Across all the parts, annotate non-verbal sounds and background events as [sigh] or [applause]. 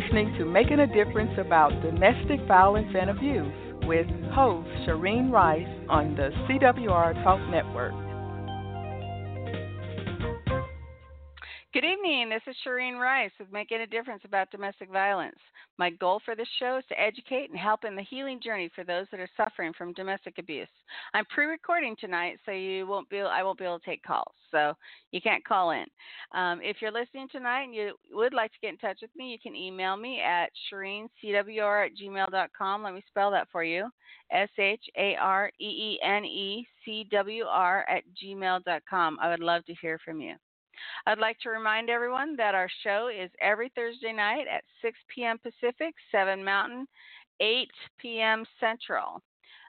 listening to Making a Difference About Domestic Violence and Abuse with host Shareen Rice on the CWR Talk Network. Good evening. This is Shareen Rice with Making a Difference About Domestic Violence. My goal for this show is to educate and help in the healing journey for those that are suffering from domestic abuse. I'm pre-recording tonight, so you won't be I won't be able to take calls, so you can't call in. Um, if you're listening tonight and you would like to get in touch with me, you can email me at shareencwr at gmail.com. Let me spell that for you: S H A R E E N E C W R at gmail.com. I would love to hear from you. I'd like to remind everyone that our show is every Thursday night at 6 p.m. Pacific, 7 Mountain, 8 p.m. Central.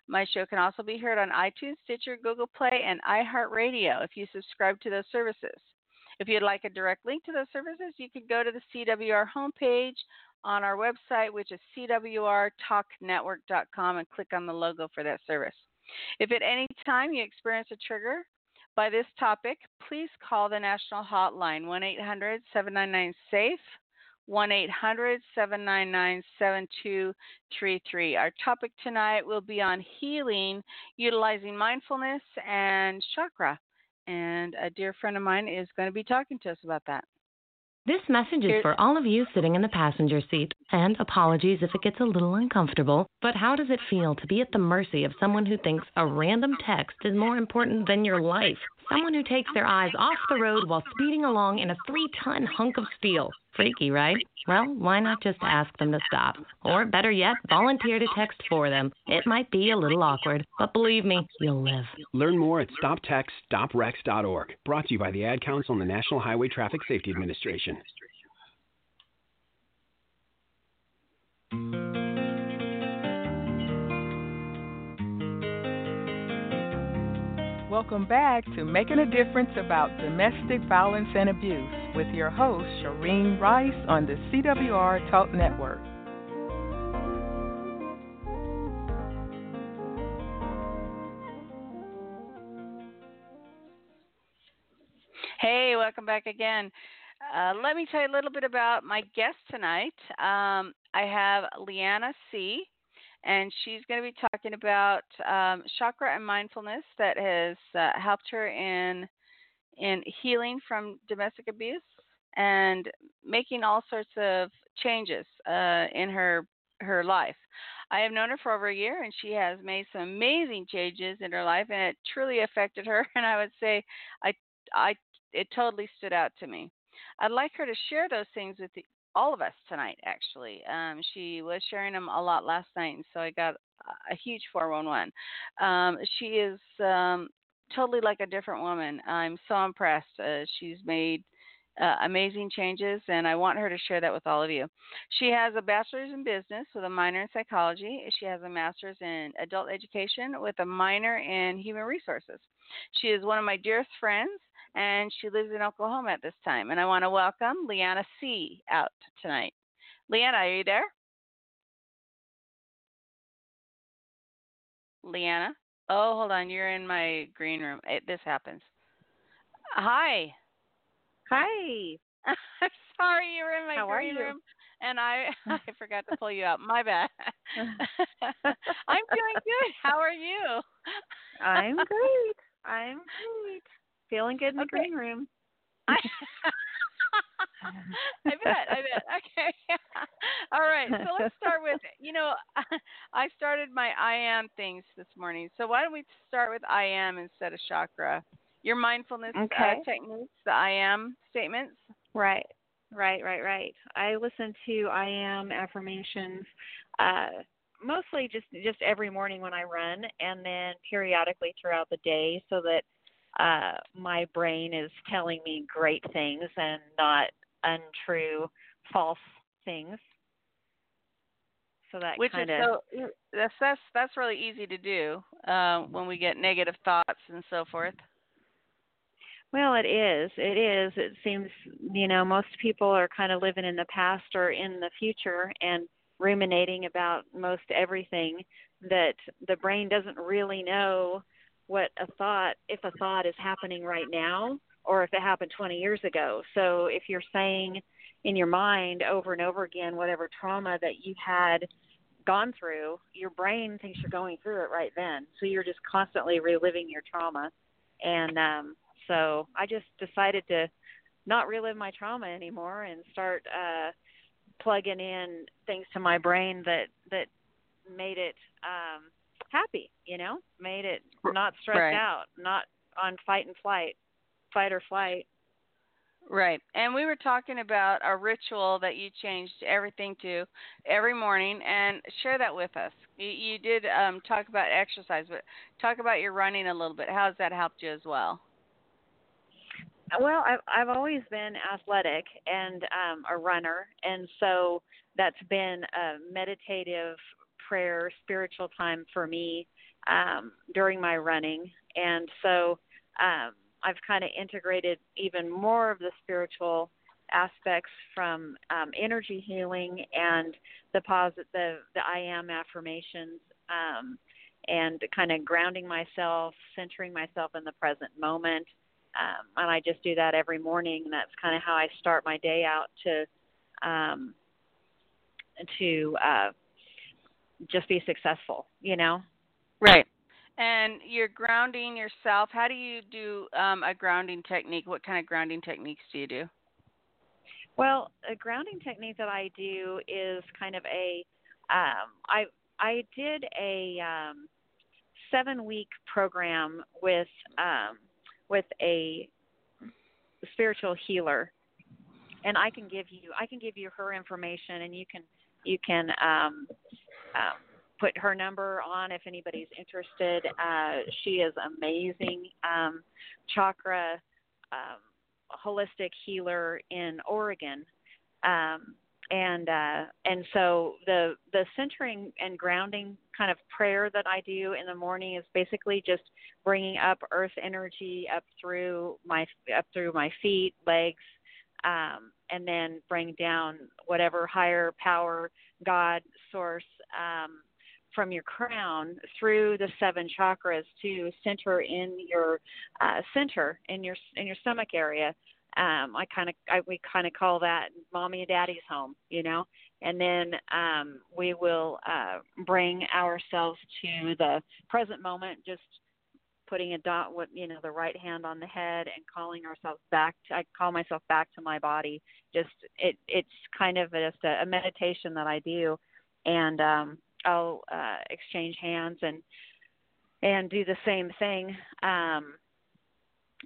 My show can also be heard on iTunes, Stitcher, Google Play, and iHeartRadio if you subscribe to those services. If you'd like a direct link to those services, you can go to the CWR homepage on our website, which is cwrtalknetwork.com, and click on the logo for that service. If at any time you experience a trigger by this topic, please call the national hotline 1 800 799 SAFE. 1 800 799 7233. Our topic tonight will be on healing utilizing mindfulness and chakra. And a dear friend of mine is going to be talking to us about that. This message is for all of you sitting in the passenger seat. And apologies if it gets a little uncomfortable, but how does it feel to be at the mercy of someone who thinks a random text is more important than your life? Someone who takes their eyes off the road while speeding along in a three ton hunk of steel. Freaky, right? Well, why not just ask them to stop? Or better yet, volunteer to text for them. It might be a little awkward, but believe me, you'll live. Learn more at stoptextsstopwrecks.org. Brought to you by the Ad Council and the National Highway Traffic Safety Administration. Welcome back to Making a Difference About Domestic Violence and Abuse with your host, Shareen Rice on the CWR Talk Network. Hey, welcome back again. Uh, let me tell you a little bit about my guest tonight. Um, I have Leanna C and she's going to be talking about um, chakra and mindfulness that has uh, helped her in in healing from domestic abuse and making all sorts of changes uh, in her her life. I have known her for over a year, and she has made some amazing changes in her life, and it truly affected her. [laughs] And I would say, I, I, it totally stood out to me. I'd like her to share those things with all of us tonight, actually. Um, she was sharing them a lot last night, and so I got a huge 411. Um, she is um, totally like a different woman. I'm so impressed. Uh, she's made uh, amazing changes, and I want her to share that with all of you. She has a bachelor's in business with a minor in psychology. She has a master's in adult education with a minor in human resources. She is one of my dearest friends and she lives in Oklahoma at this time. And I want to welcome Leanna C. out tonight. Leanna, are you there? Leanna? Oh, hold on. You're in my green room. It, this happens. Hi. Hi. [laughs] I'm sorry you were in my How green room and I [laughs] I [laughs] forgot to pull you out. My bad. I'm doing good. How are you? I'm great. I'm great. Feeling good in the Okay. green room. I, [laughs] [laughs] I bet. I bet. Okay. [laughs] All right. So let's start with you know I started my I am things this morning. So why don't we start with I am instead of chakra? Your mindfulness Okay. uh, techniques, the I am statements. Right. Right, right, right. I listen to I am affirmations uh mostly just just every morning when I run and then periodically throughout the day so that uh my brain is telling me great things and not untrue false things. So that which kind is of so that's that's that's really easy to do uh, when we get negative thoughts and so forth. Well, it is. It is. It seems, you know, most people are kind of living in the past or in the future and ruminating about most everything that the brain doesn't really know what a thought, if a thought is happening right now, or if it happened 20 years ago. So if you're saying in your mind over and over again whatever trauma that you had gone through, your brain thinks you're going through it right then. So you're just constantly reliving your trauma. And um so I just decided to not relive my trauma anymore and start uh plugging in things to my brain that that made it um happy, you know, made it not stressed right. out, not on fight and flight, fight or flight. Right. And we were talking about a ritual that you changed everything to every morning and share that with us. You, you did um, talk about exercise, but talk about your running a little bit. How has that helped you as well? Well, I've I've always been athletic and um a runner and so that's been a meditative prayer spiritual time for me um during my running and so um I've kind of integrated even more of the spiritual aspects from um energy healing and the posit the the I am affirmations um and kind of grounding myself centering myself in the present moment um, and I just do that every morning. And that's kind of how I start my day out to um, to uh, just be successful. You know. Right. And you're grounding yourself. How do you do um, a grounding technique? What kind of grounding techniques do you do? Well, a grounding technique that I do is kind of a um, I I did a um, seven week program with um, with a spiritual healer and I can give you I can give you her information and you can you can um, put her number on if anybody's interested. Uh, she is amazing um, chakra um, holistic healer in Oregon. Um, and uh, and so the the centering and grounding kind of prayer that I do in the morning is basically just bringing up earth energy up through my up through my feet, legs, um, and then bring down whatever higher power, God, source um, from your crown through the seven chakras to center in your uh, center in your in your stomach area. Um i kind of I, we kind of call that mommy and daddy's home you know? And then um we will uh bring ourselves to the present moment just putting a dot with you know the right hand on the head and calling ourselves back to, i call myself back to my body. Just it it's kind of just a, a meditation that i do. And um i'll uh exchange hands and and do the same thing. Um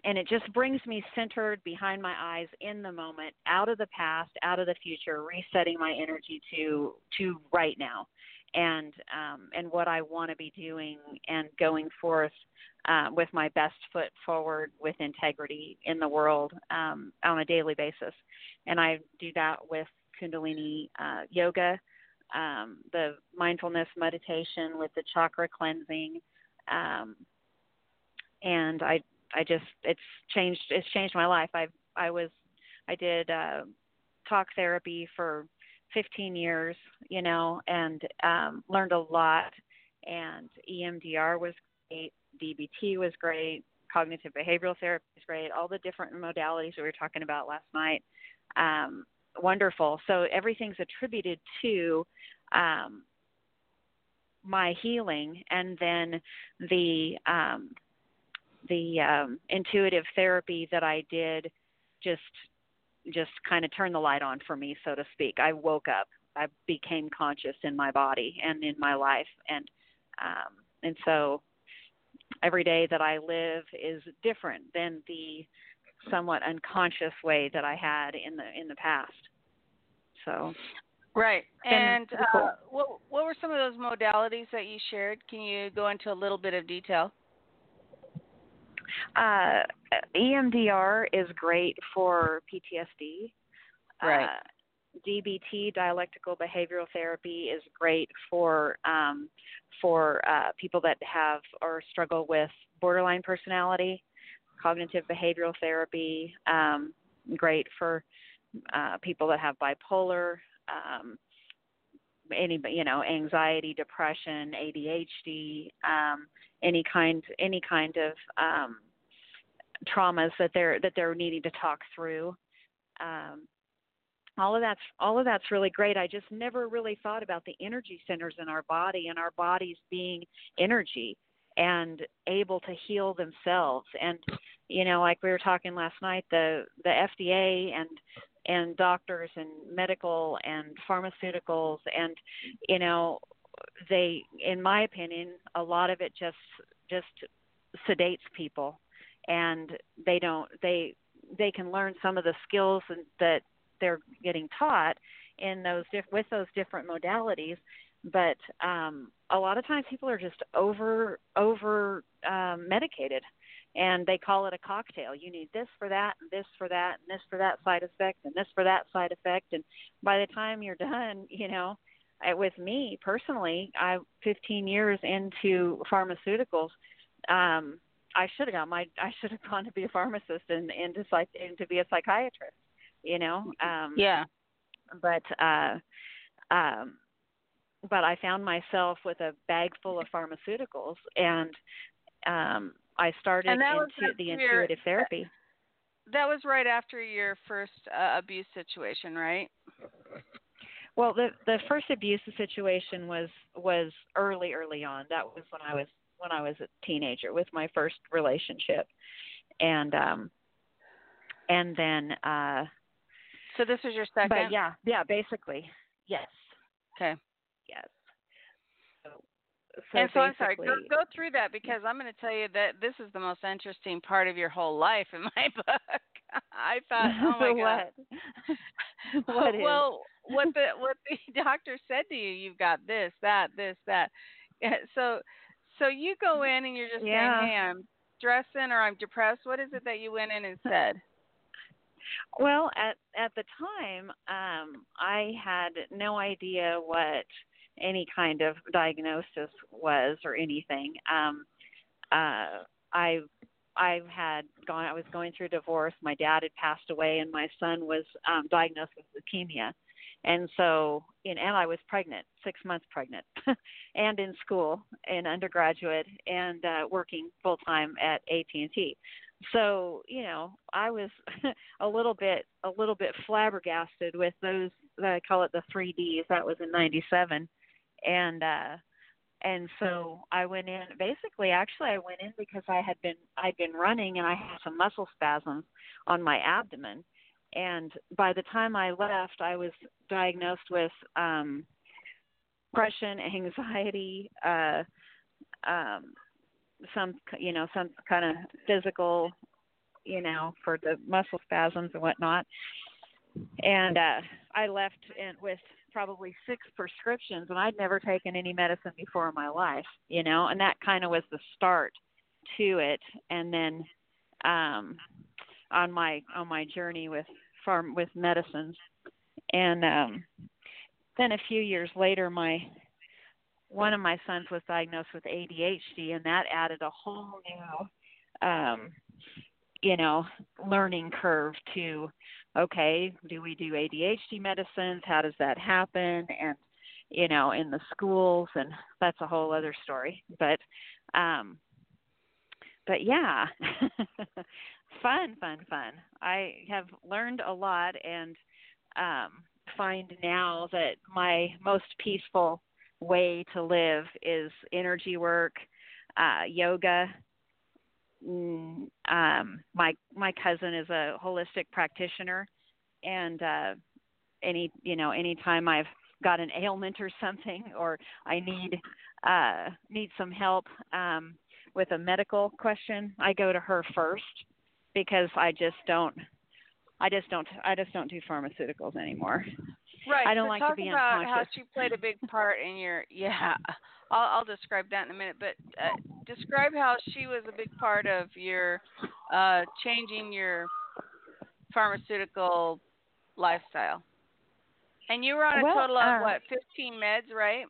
and it just brings me centered behind my eyes in the moment out of the past out of the future resetting my energy to to right now and um, and what I want to be doing and going forth uh, with my best foot forward with integrity in the world um, on a daily basis. And I do that with Kundalini uh, yoga, um, the mindfulness meditation with the chakra cleansing, um, and I I just it's changed it's changed my life. I I was I did uh talk therapy for 15 years, you know, and um learned a lot and EMDR was great, DBT was great, cognitive behavioral therapy is great, all the different modalities we were talking about last night. Um wonderful. So everything's attributed to um my healing and then the um the um, intuitive therapy that I did just just kind of turned the light on for me, so to speak. I woke up. I became conscious in my body and in my life, and um, and so every day that I live is different than the somewhat unconscious way that I had in the in the past. So. Right. And uh, what what were some of those modalities that you shared? Can you go into a little bit of detail? Uh, EMDR is great for PTSD. Right. Uh, DBT, dialectical behavioral therapy, is great for um, for uh, people that have or struggle with borderline personality. Cognitive behavioral therapy, um, great for uh, people that have bipolar, um, any you know anxiety, depression, ADHD, um, any kind any kind of um, traumas that they're that they're needing to talk through. Um, all of that's all of that's really great. I just never really thought about the energy centers in our body and our bodies being energy and able to heal themselves. And you know, like we were talking last night, the the FDA and and doctors and medical and pharmaceuticals and you know they in my opinion a lot of it just just sedates people and they don't they they can learn some of the skills that they're getting taught in those diff- with those different modalities. But um a lot of times people are just over over um medicated and they call it a cocktail. You need this for that and this for that and this for that side effect and this for that side effect. And by the time you're done [laughs] you know with me personally i 15 years into pharmaceuticals um I should have got my I should have [laughs] gone to be a pharmacist and and to psych and to be a psychiatrist, you know. Um Yeah. But uh um but I found myself with a bag full of pharmaceuticals and um I started into the intuitive your, therapy. That was right after your first uh, abuse situation, right? Well, the the first abuse situation was was early early on. That was when I was when I was a teenager with my first relationship, and um, and then uh, so this was your second. But yeah, yeah, basically, yes. Okay. Yes. So, so and so I'm sorry, go, go through that because I'm going to tell you that this is the most interesting part of your whole life in [laughs] my book. I thought, [laughs] oh my god. what? [laughs] what well, what the what the doctor said to you, you've got this, that, this, that. So so you go in and you're just yeah. saying, "Hey, I'm dressing or I'm depressed." What is it that you went in and said? Well, at at the time, um, I had no idea what any kind of diagnosis was or anything. Um, uh, I I had gone. I was going through a divorce. My dad had passed away, and my son was um, diagnosed with leukemia and so in and I was pregnant, six months pregnant, [laughs] and in school, in undergraduate, and uh, working full time at AT and T. So you know, I was [laughs] a little bit a little bit flabbergasted with those. I call it the three Ds. That was in '97, and uh, and so I went in. Basically, actually, I went in because I had been I'd been running and I had some muscle spasms on my abdomen and by the time I left, I was diagnosed with um, depression, [laughs] anxiety, uh, um, some you know some kind of physical, you know, for the muscle spasms and whatnot. And uh, I left in, with probably six prescriptions, and I'd never taken any medicine before in my life, you know, and that kind of was the start to it. And then um, on my on my journey with farm with medicines. And um, then a few years later, my one of my sons was diagnosed with ADHD, and that added a whole new, um, you know, learning curve to, okay, do we do ADHD medicines? How does that happen? And you know, in the schools, and that's a whole other story. But, um, but yeah, [laughs] fun, fun, fun. I have learned a lot and um, find now that my most peaceful way to live is energy work, uh, yoga. Mm, um, my my cousin is a holistic practitioner, and uh, any you know anytime I've got an ailment or something, or I need uh, need some help um, with a medical question, I go to her first because I just don't I just don't I just don't do pharmaceuticals anymore. Right. I don't so like talk to be about unconscious. how she played a big part in your [laughs] yeah. I'll I'll describe that in a minute, but uh, describe how she was a big part of your uh changing your pharmaceutical lifestyle. And you were on a well, total of uh, what, 15 meds, right?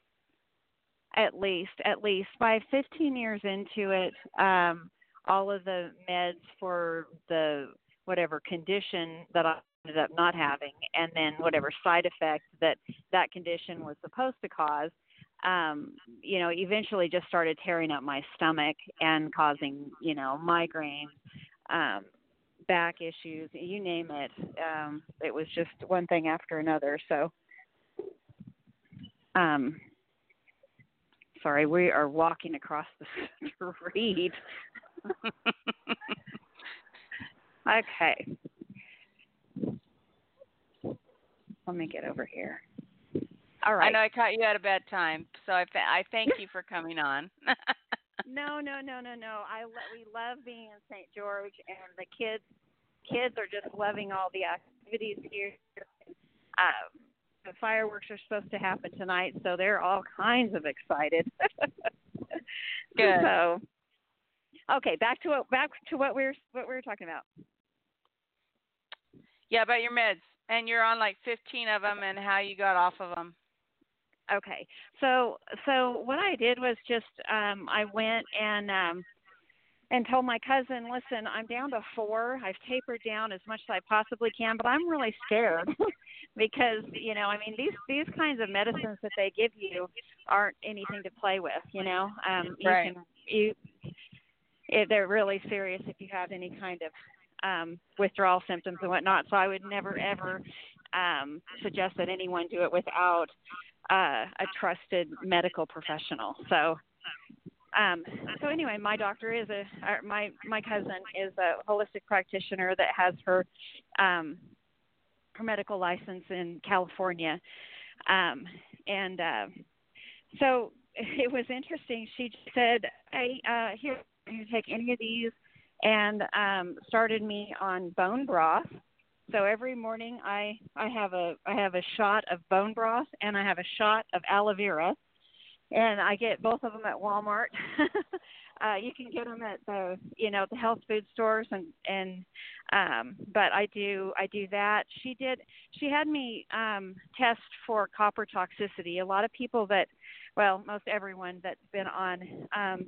At least, at least by 15 years into it, um all of the meds for the whatever condition that I ended up not having, and then whatever side effect that that condition was supposed to cause, um, you know, eventually just started tearing up my stomach and causing, you know, migraines, um, back issues, you name it. Um, it was just one thing after another. So, um, sorry, we are walking across the [laughs] street. Okay. Let me get over here. All right. I know I caught you at a bad time, so I, I thank [laughs] you for coming on. [laughs] no, no, no, no, no. I we love being in St. George, and the kids kids are just loving all the activities here. Um, the fireworks are supposed to happen tonight, so they're all kinds of excited. [laughs] Good. So, okay, back to what back to what we are what we were talking about. Yeah, about your meds, and you're on like 15 of them, and how you got off of them. Okay, so so what I did was just um, I went and um, and told my cousin, listen, I'm down to four. I've tapered down as much as I possibly can, but I'm really scared [laughs] because you know, I mean, these these kinds of medicines that they give you aren't anything to play with. You know, um, you right. can you if they're really serious if you have any kind of um, withdrawal symptoms and whatnot. So I would never ever um, suggest that anyone do it without uh, a trusted medical professional. So um, so anyway, my doctor is a my my cousin is a holistic practitioner that has her um, her medical license in California, um, and uh, so [laughs] it was interesting. She said, "Hey, uh, here, you take any of these," and um, started me on bone broth. So every morning I I have a I have a shot of bone broth and I have a shot of aloe vera and I get both of them at Walmart. [laughs] uh, you can get them at the you know the health food stores and and um, but I do I do that. She did she had me um, test for copper toxicity. A lot of people that well most everyone that's been on um,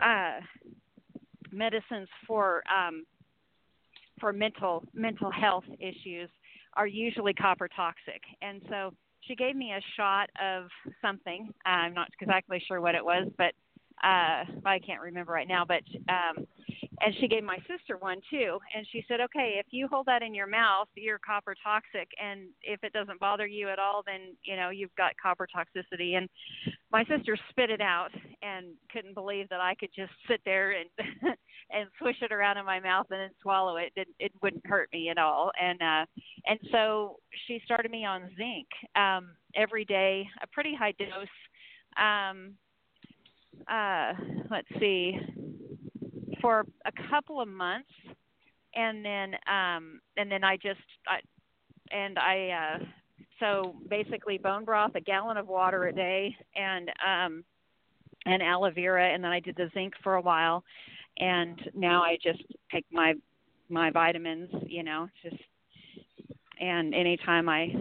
uh, medicines for um, for mental mental health issues are usually copper toxic, and so she gave me a shot of something. I'm not exactly sure what it was, but uh, I can't remember right now. But um, and she gave my sister one too, and she said, "Okay, if you hold that in your mouth, you're copper toxic, and if it doesn't bother you at all, then you know you've got copper toxicity." And my sister spit it out and couldn't believe that I could just sit there and [laughs] and swish it around in my mouth and then swallow it. It, it wouldn't hurt me at all. And uh, and so she started me on zinc um, every day, a pretty high dose. Um, uh, let's see, for a couple of months, and then um, and then I just I, and I uh, so basically bone broth, a gallon of water a day, and um, and aloe vera, and then I did the zinc for a while, and now I just take my my vitamins, you know, just and anytime I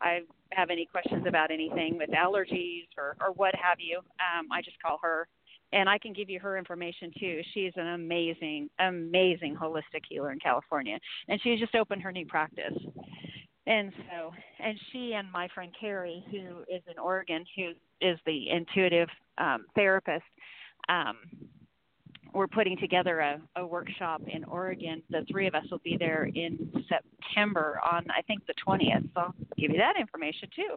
I have any questions about anything with allergies or or what have you, um, I just call her, and I can give you her information too. She's an amazing, amazing holistic healer in California, and she's just opened her new practice. And so, and she and my friend Carrie, who is in Oregon, who is the intuitive um, therapist, um, we're putting together a, a workshop in Oregon. The three of us will be there in September on, I think, the 20th. So I'll give you that information too.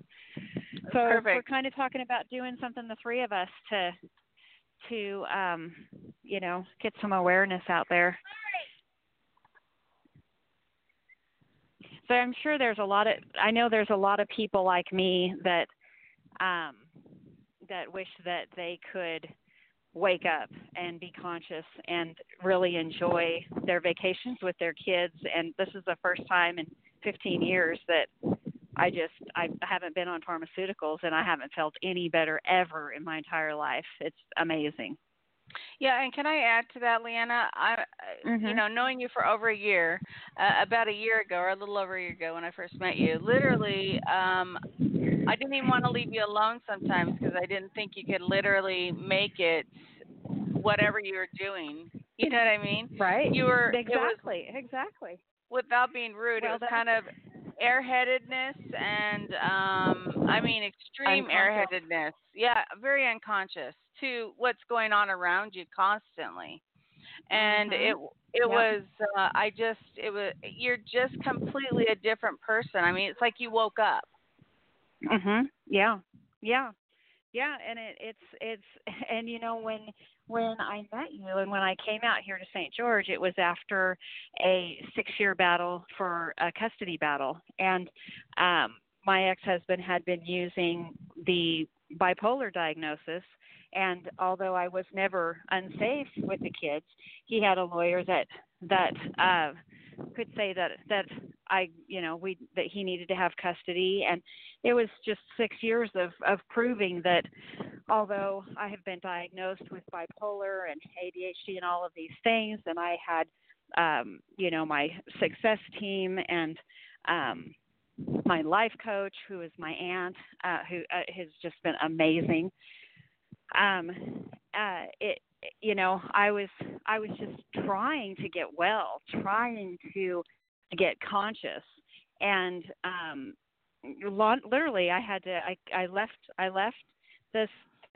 So Perfect. we're kind of talking about doing something, the three of us, to to um, you know get some awareness out there. So I'm sure there's a lot of I know there's a lot of people like me that um, that wish that they could wake up and be conscious and really enjoy their vacations with their kids and this is the first time in 15 years that I just I haven't been on pharmaceuticals and I haven't felt any better ever in my entire life. It's amazing. Yeah, and can I add to that, Leanna? I, mm-hmm. you know, knowing you for over a year, uh, about a year ago or a little over a year ago when I first met you, literally, um, I didn't even want to leave you alone sometimes because I didn't think you could literally make it whatever you were doing. You know what I mean? Right. You were exactly, exactly. Without being rude, well, it was kind of airheadedness and um I mean extreme airheadedness. Yeah, very unconscious to what's going on around you constantly. And mm-hmm. it it yep. was uh, I just it was you're just completely a different person. I mean, it's like you woke up. Mhm. Yeah. Yeah. Yeah, and it it's it's [laughs] and you know when when I met you and when I came out here to St. George, it was after a 6-year battle for a custody battle and um my ex-husband had been using the bipolar diagnosis and although I was never unsafe with the kids, he had a lawyer that that uh, could say that that I, you know, we that he needed to have custody, and it was just six years of of proving that although I have been diagnosed with bipolar and ADHD and all of these things, and I had, um, you know, my success team and um, my life coach, who is my aunt, uh, who uh, has just been amazing. Um uh it you know i was i was just trying to get well trying to get conscious and um literally i had to i i left i left this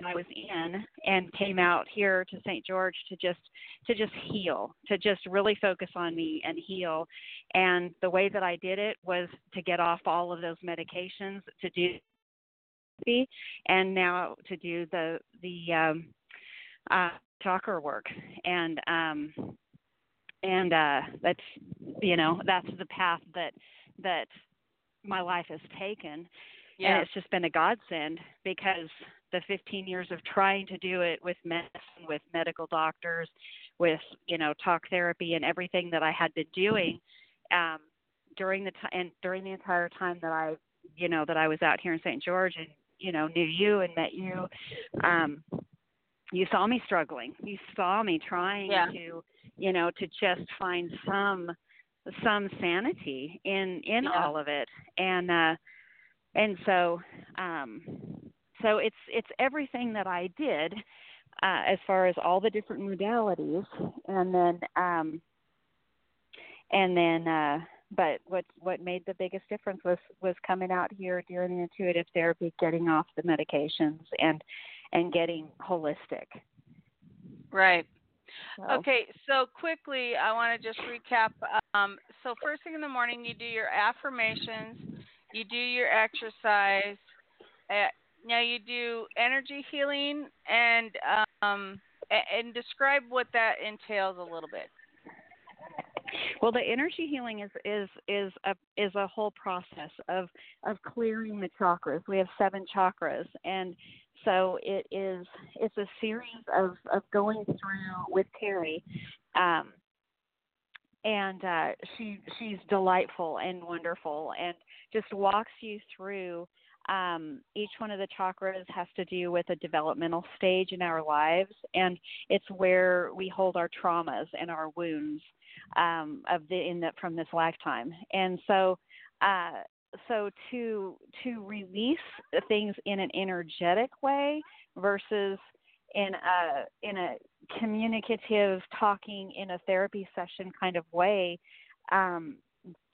I was in and came out here to St. George to just to just heal, to just really focus on me and heal. And the way that I did it was to get off all of those medications, to do and now to do the the um, uh, chakra work, and um, and uh, that's you know that's the path that that my life has taken, yeah. and it's just been a godsend because the 15 years of trying to do it with medicine, with medical doctors, with you know talk therapy and everything that I had been doing um, during the time and during the entire time that I you know that I was out here in St. George and you know knew you and met you um you saw me struggling you saw me trying yeah. to you know to just find some some sanity in in yeah. all of it and uh and so um so it's it's everything that I did uh as far as all the different modalities and then um and then uh but what what made the biggest difference was was coming out here during the intuitive therapy, getting off the medications and and getting holistic. Right. So. Okay, so quickly, I want to just recap. Um, so first thing in the morning, you do your affirmations, you do your exercise. Uh, now you do energy healing, and um, and describe what that entails a little bit. Well, the energy healing is is is a is a whole process of of clearing the chakras. We have seven chakras, and so it is it's a series of of going through with Terry. Um, and uh, she she's delightful and wonderful, and just walks you through um, each one of the chakras has to do with a developmental stage in our lives, and it's where we hold our traumas and our wounds um, of the in the from this lifetime. And so, uh, so to to release things in an energetic way versus in a in a communicative talking in a therapy session kind of way um,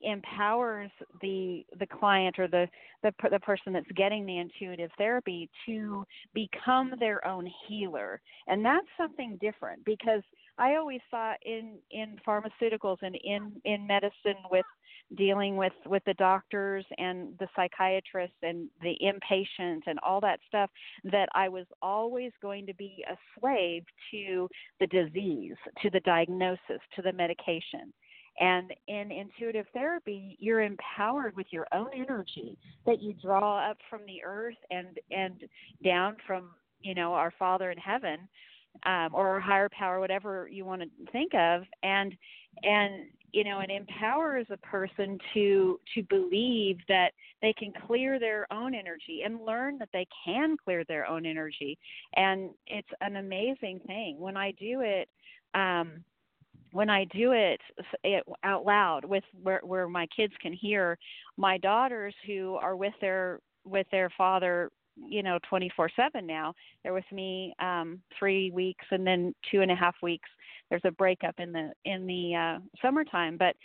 empowers the the client or the, the the person that's getting the intuitive therapy to become their own healer. And that's something different because i always thought in in pharmaceuticals and in in medicine with dealing with with the doctors and the psychiatrists and the inpatient and all that stuff that i was always going to be a slave to the disease to the diagnosis to the medication. And in intuitive therapy, you're empowered with your own energy that you draw up from the earth and and down from you know our Father in heaven, um, or higher power, whatever you want to think of, and and you know it empowers a person to to believe that they can clear their own energy and learn that they can clear their own energy, and it's an amazing thing when I do it. Um, when I do it, it out loud with where, where my kids can hear, my daughters who are with their with their father, you know, 24/7 now. They're with me um, three weeks and then two and a half weeks. There's a breakup in the in the uh, summertime, but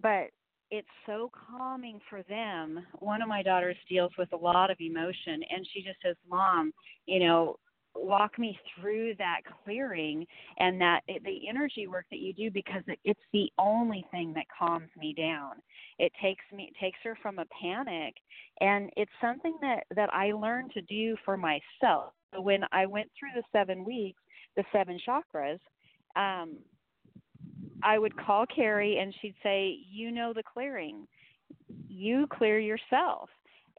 but it's so calming for them. One of my daughters deals with a lot of emotion, and she just says, "Mom, you know, walk me through that clearing and that the energy work that you do because it, it's the only thing that calms me down it takes me it takes her from a panic and it's something that that i learned to do for myself when i went through the seven weeks the seven chakras um i would call carrie and she'd say you know the clearing. You clear yourself.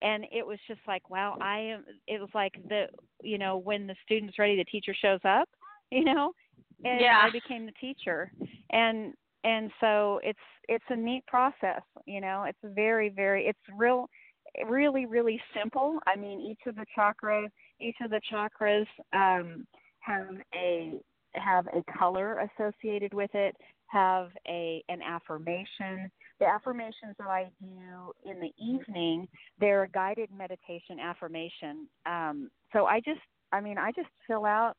And it was just like wow i am it was like the you know when the student's ready the teacher shows up [laughs] you know? And yeah. i became the teacher. And and so it's it's a neat process you know? It's very very it's real really really simple. I mean each of the chakras each of the chakras um have a have a color associated with it have a an affirmation the affirmations that I do in the evening, they're a guided meditation affirmation. Um, so I just, I mean, I just fill out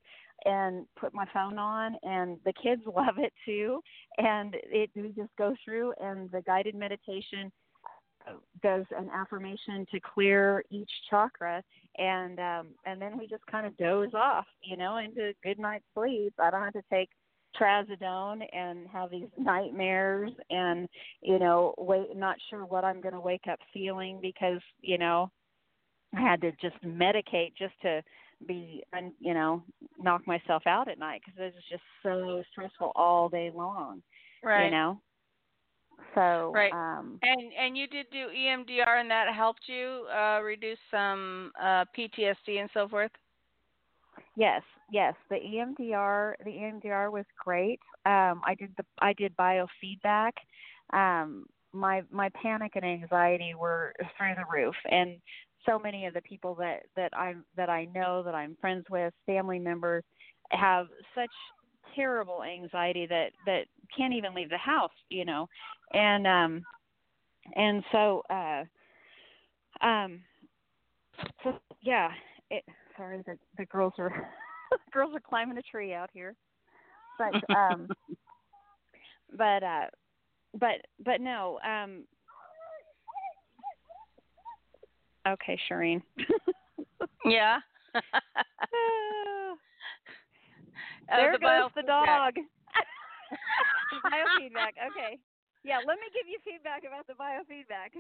and put my phone on, and the kids [laughs] love it too. And it we just go through, and the guided meditation does an affirmation to clear each chakra and um and then we just kind of doze off you know into good night's sleep. I don't have to take trazodone and have these nightmares and you know wait not sure what i'm going to wake up feeling because you know i had to just medicate just to be and you know knock myself out at night because it was just so stressful all day long right. you know so right um and and you did do emdr and that helped you uh reduce some uh ptsd and so forth Yes, yes. The EMDR, the EMDR was great. Um, I did the I did biofeedback. Um, my my panic and anxiety were through the roof, and so many of the people that that I that I know that I'm friends with, family members, have such terrible anxiety that that can't even leave the house, you know, and um, and so uh, um, so yeah, it sorry, the the girls are [laughs] girls are climbing a tree out here. But um [laughs] but uh but but no, um Okay, Shareen. [laughs] yeah. there the goes the dog. biofeedback. Okay. Yeah, let me give you feedback about the biofeedback.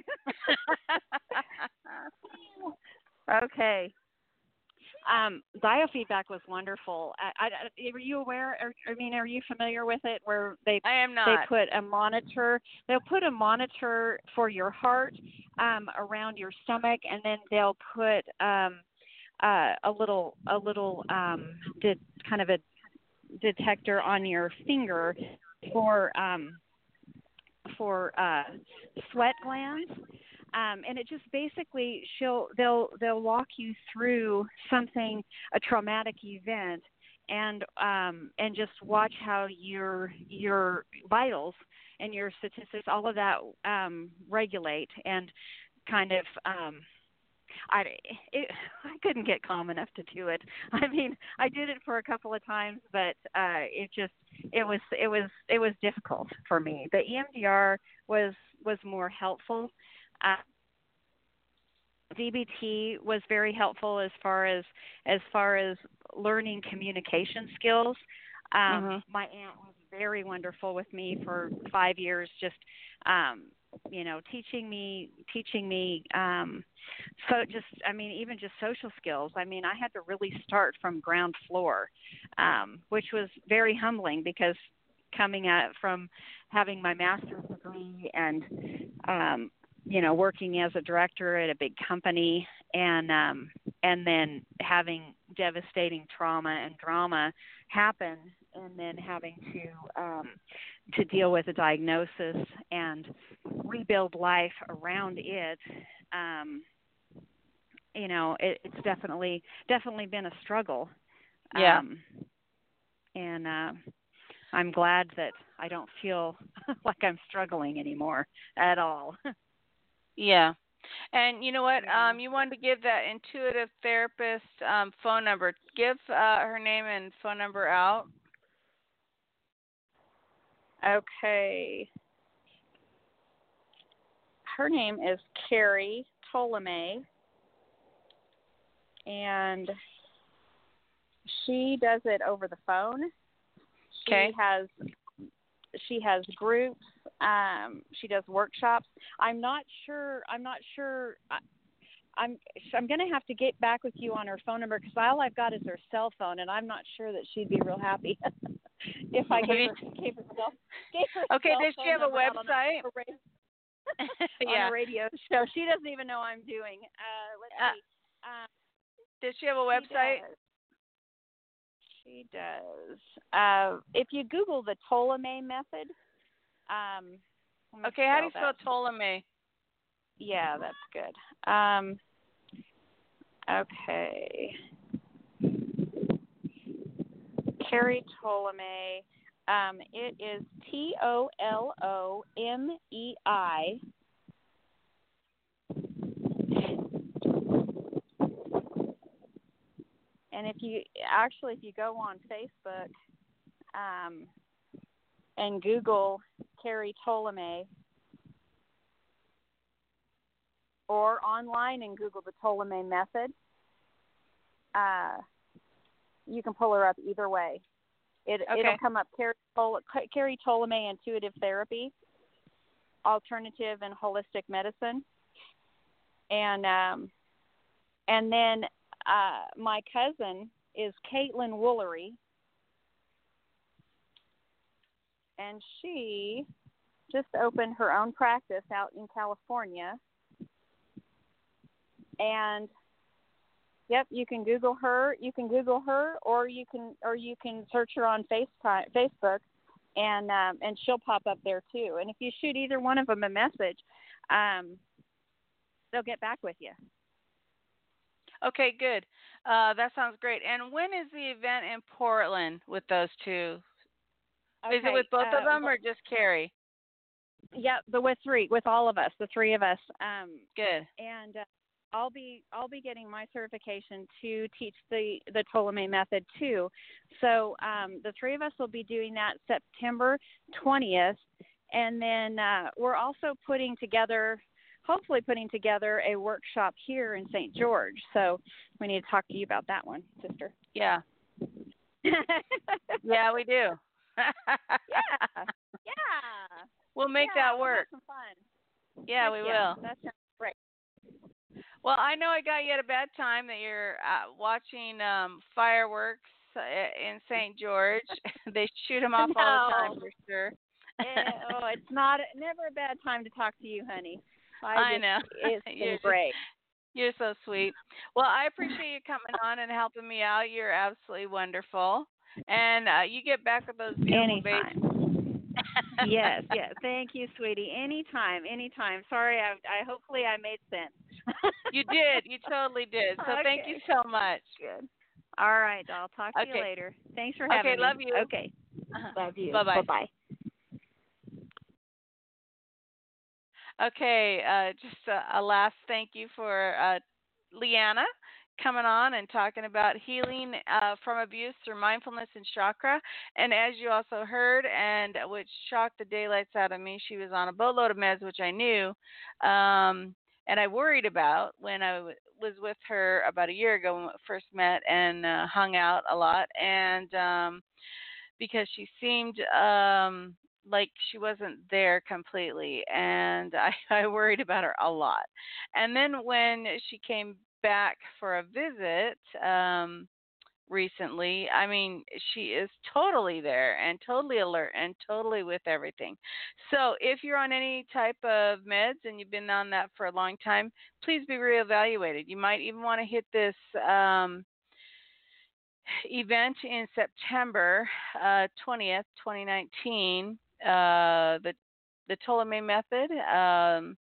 [laughs] okay. Um, biofeedback was wonderful. I, I, were you aware? Or, I mean, are you familiar with it? Where they I am not. they put a monitor. They'll put a monitor for your heart um, around your stomach, and then they'll put um, uh, a little a little um, de- kind of a detector on your finger for um, for uh, sweat glands. Um, and it just basically she'll they'll they'll walk you through something a traumatic event and um, and just watch how your your vitals and your statistics all of that um, regulate and kind of um, I it, [laughs] I couldn't get calm enough to do it. [laughs] I mean, I did it for a couple of times, but uh it just it was it was it was difficult for me. The EMDR was was more helpful uh, DBT was very helpful as far as as far as learning communication skills. Um, mm-hmm. My aunt was very wonderful with me for five years, just um, you know, teaching me teaching me um, so just I mean even just social skills. I mean I had to really start from ground floor, um, which was very humbling because coming at from having my master's degree and um you know working as a director at a big company and um and then having devastating trauma and drama happen and then having to um to deal with a diagnosis and rebuild life around it um you know it, it's definitely definitely been a struggle yeah um and uh i'm glad that i don't feel [laughs] like i'm struggling anymore at all Yeah. And you know what? Um, you wanted to give that intuitive therapist um, phone number. Give uh, her name and phone number out. Okay. Her name is Carrie Ptolemy. And she does it over the phone. She Okay. has she has groups. Um, she does workshops. I'm not sure. I'm not sure. I, I'm I'm gonna have to get back with you on her phone number because all I've got is her cell phone, and I'm not sure that she'd be real happy [laughs] if I gave her [laughs] gave her cell. Gave her Okay, does she have a out on website? [laughs] [laughs] a radio- on yeah. a radio show. She doesn't even know I'm doing. Uh, let's Uh, see. Um, Does she have a she website? does. She does. Uh, if you Google the Tolomei method, um, Okay, how do you spell spell that. Tolomei? Yeah, that's good. Um, okay. Carrie Tolomei. Um, it is T O L O M E I. And if you actually, if you go on Facebook um, and Google Carrie Tolomei, or online and Google the Tolomei method. Uh, you can pull her up either way. It Okay. it'll come up Carrie, Tol- Carrie Tolomei Intuitive Therapy, Alternative and Holistic Medicine, and um, and then uh, my cousin is Caitlin Woolery, and she just opened her own practice out in California and yep you can google her you can google her or you can or you can search her on FaceTime, facebook and um and she'll pop up there too and if you shoot either one of them a message um they'll get back with you Okay, good. Uh, that sounds great. And when is the event in Portland with those two? Is it with both uh, of them or just Carrie? yeah the with three with all of us the three of us um Good. and uh, I'll be I'll be getting my certification to teach the the Tolomei method too. So um, the three of us will be doing that September 20th, and then uh, we're also putting together, hopefully putting together a workshop here in St. George. So we need to talk to you about that one, sister. Yeah. [laughs] Yeah, we do. yeah, [laughs] yeah. We'll make Yeah, that we'll work. fun. Yeah, we yeah, will. That sounds great. Well, I know I got you at a bad time that you're uh, watching um fireworks uh, in St. George. [laughs] they shoot them off all the time for sure. Eh, oh, it's not never a bad time to talk to you, honey. I, I know. It's [laughs] You're been great. You're so sweet. Well, I appreciate you coming on and helping me out. You're absolutely wonderful. And uh, you get back with those beautiful babies. Anytime. yes, yes. Thank you, sweetie. Anytime, anytime. Sorry, I, I hopefully I made sense. You did. You totally did. So thank you so much. Good. All right, I'll talk to Okay. you later. Thanks for Okay, having me. Okay, love you. Okay, Uh-huh. love you. Bye-bye. Bye bye. Okay, uh, just a, a last thank you for uh, Leanna coming on and talking about healing uh, from abuse through mindfulness and chakra. And as you also heard, and which shocked the daylights out of me, she was on a boatload of meds, which I knew. Um, and I worried about when I was with her about a year ago when we first met and uh, hung out a lot. And um, because she seemed um, like she wasn't there completely and [laughs] I, I worried about her a lot and then when she came back for a visit um recently i mean she is totally there and totally alert and totally with everything so if you're on any type of meds and you've been on that for a long time please be reevaluated you might even want to hit this um event in September uh, 20th, 2019, uh, the the Tolomei method, um,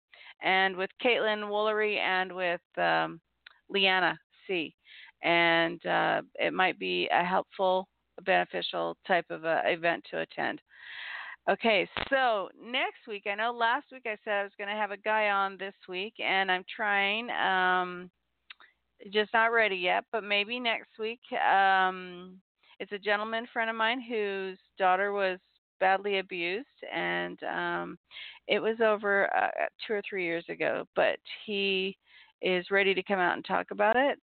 and with Caitlin Woolery and with um, Leanna C. And uh, it might be a helpful, beneficial type of uh, event to attend. Okay, so next week, I know last week I said I was going to have a guy on this week, and I'm trying. Um, just not ready yet, but maybe next week. Um, it's a gentleman friend of mine whose daughter was badly abused, and um, it was over uh, two or three years ago. But he is ready to come out and talk about it.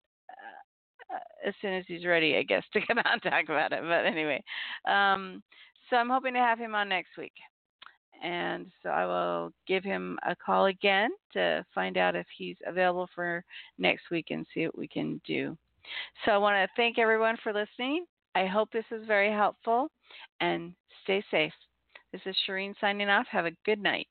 Uh, as soon as he's ready, I guess, [laughs] to come out and talk about it. But anyway, um, so I'm hoping to have him on next week. And so I will give him a call again to find out if he's available for next week and see what we can do. So I want to thank everyone for listening. I hope this is very helpful and stay safe. This is Shareen signing off. Have a good night.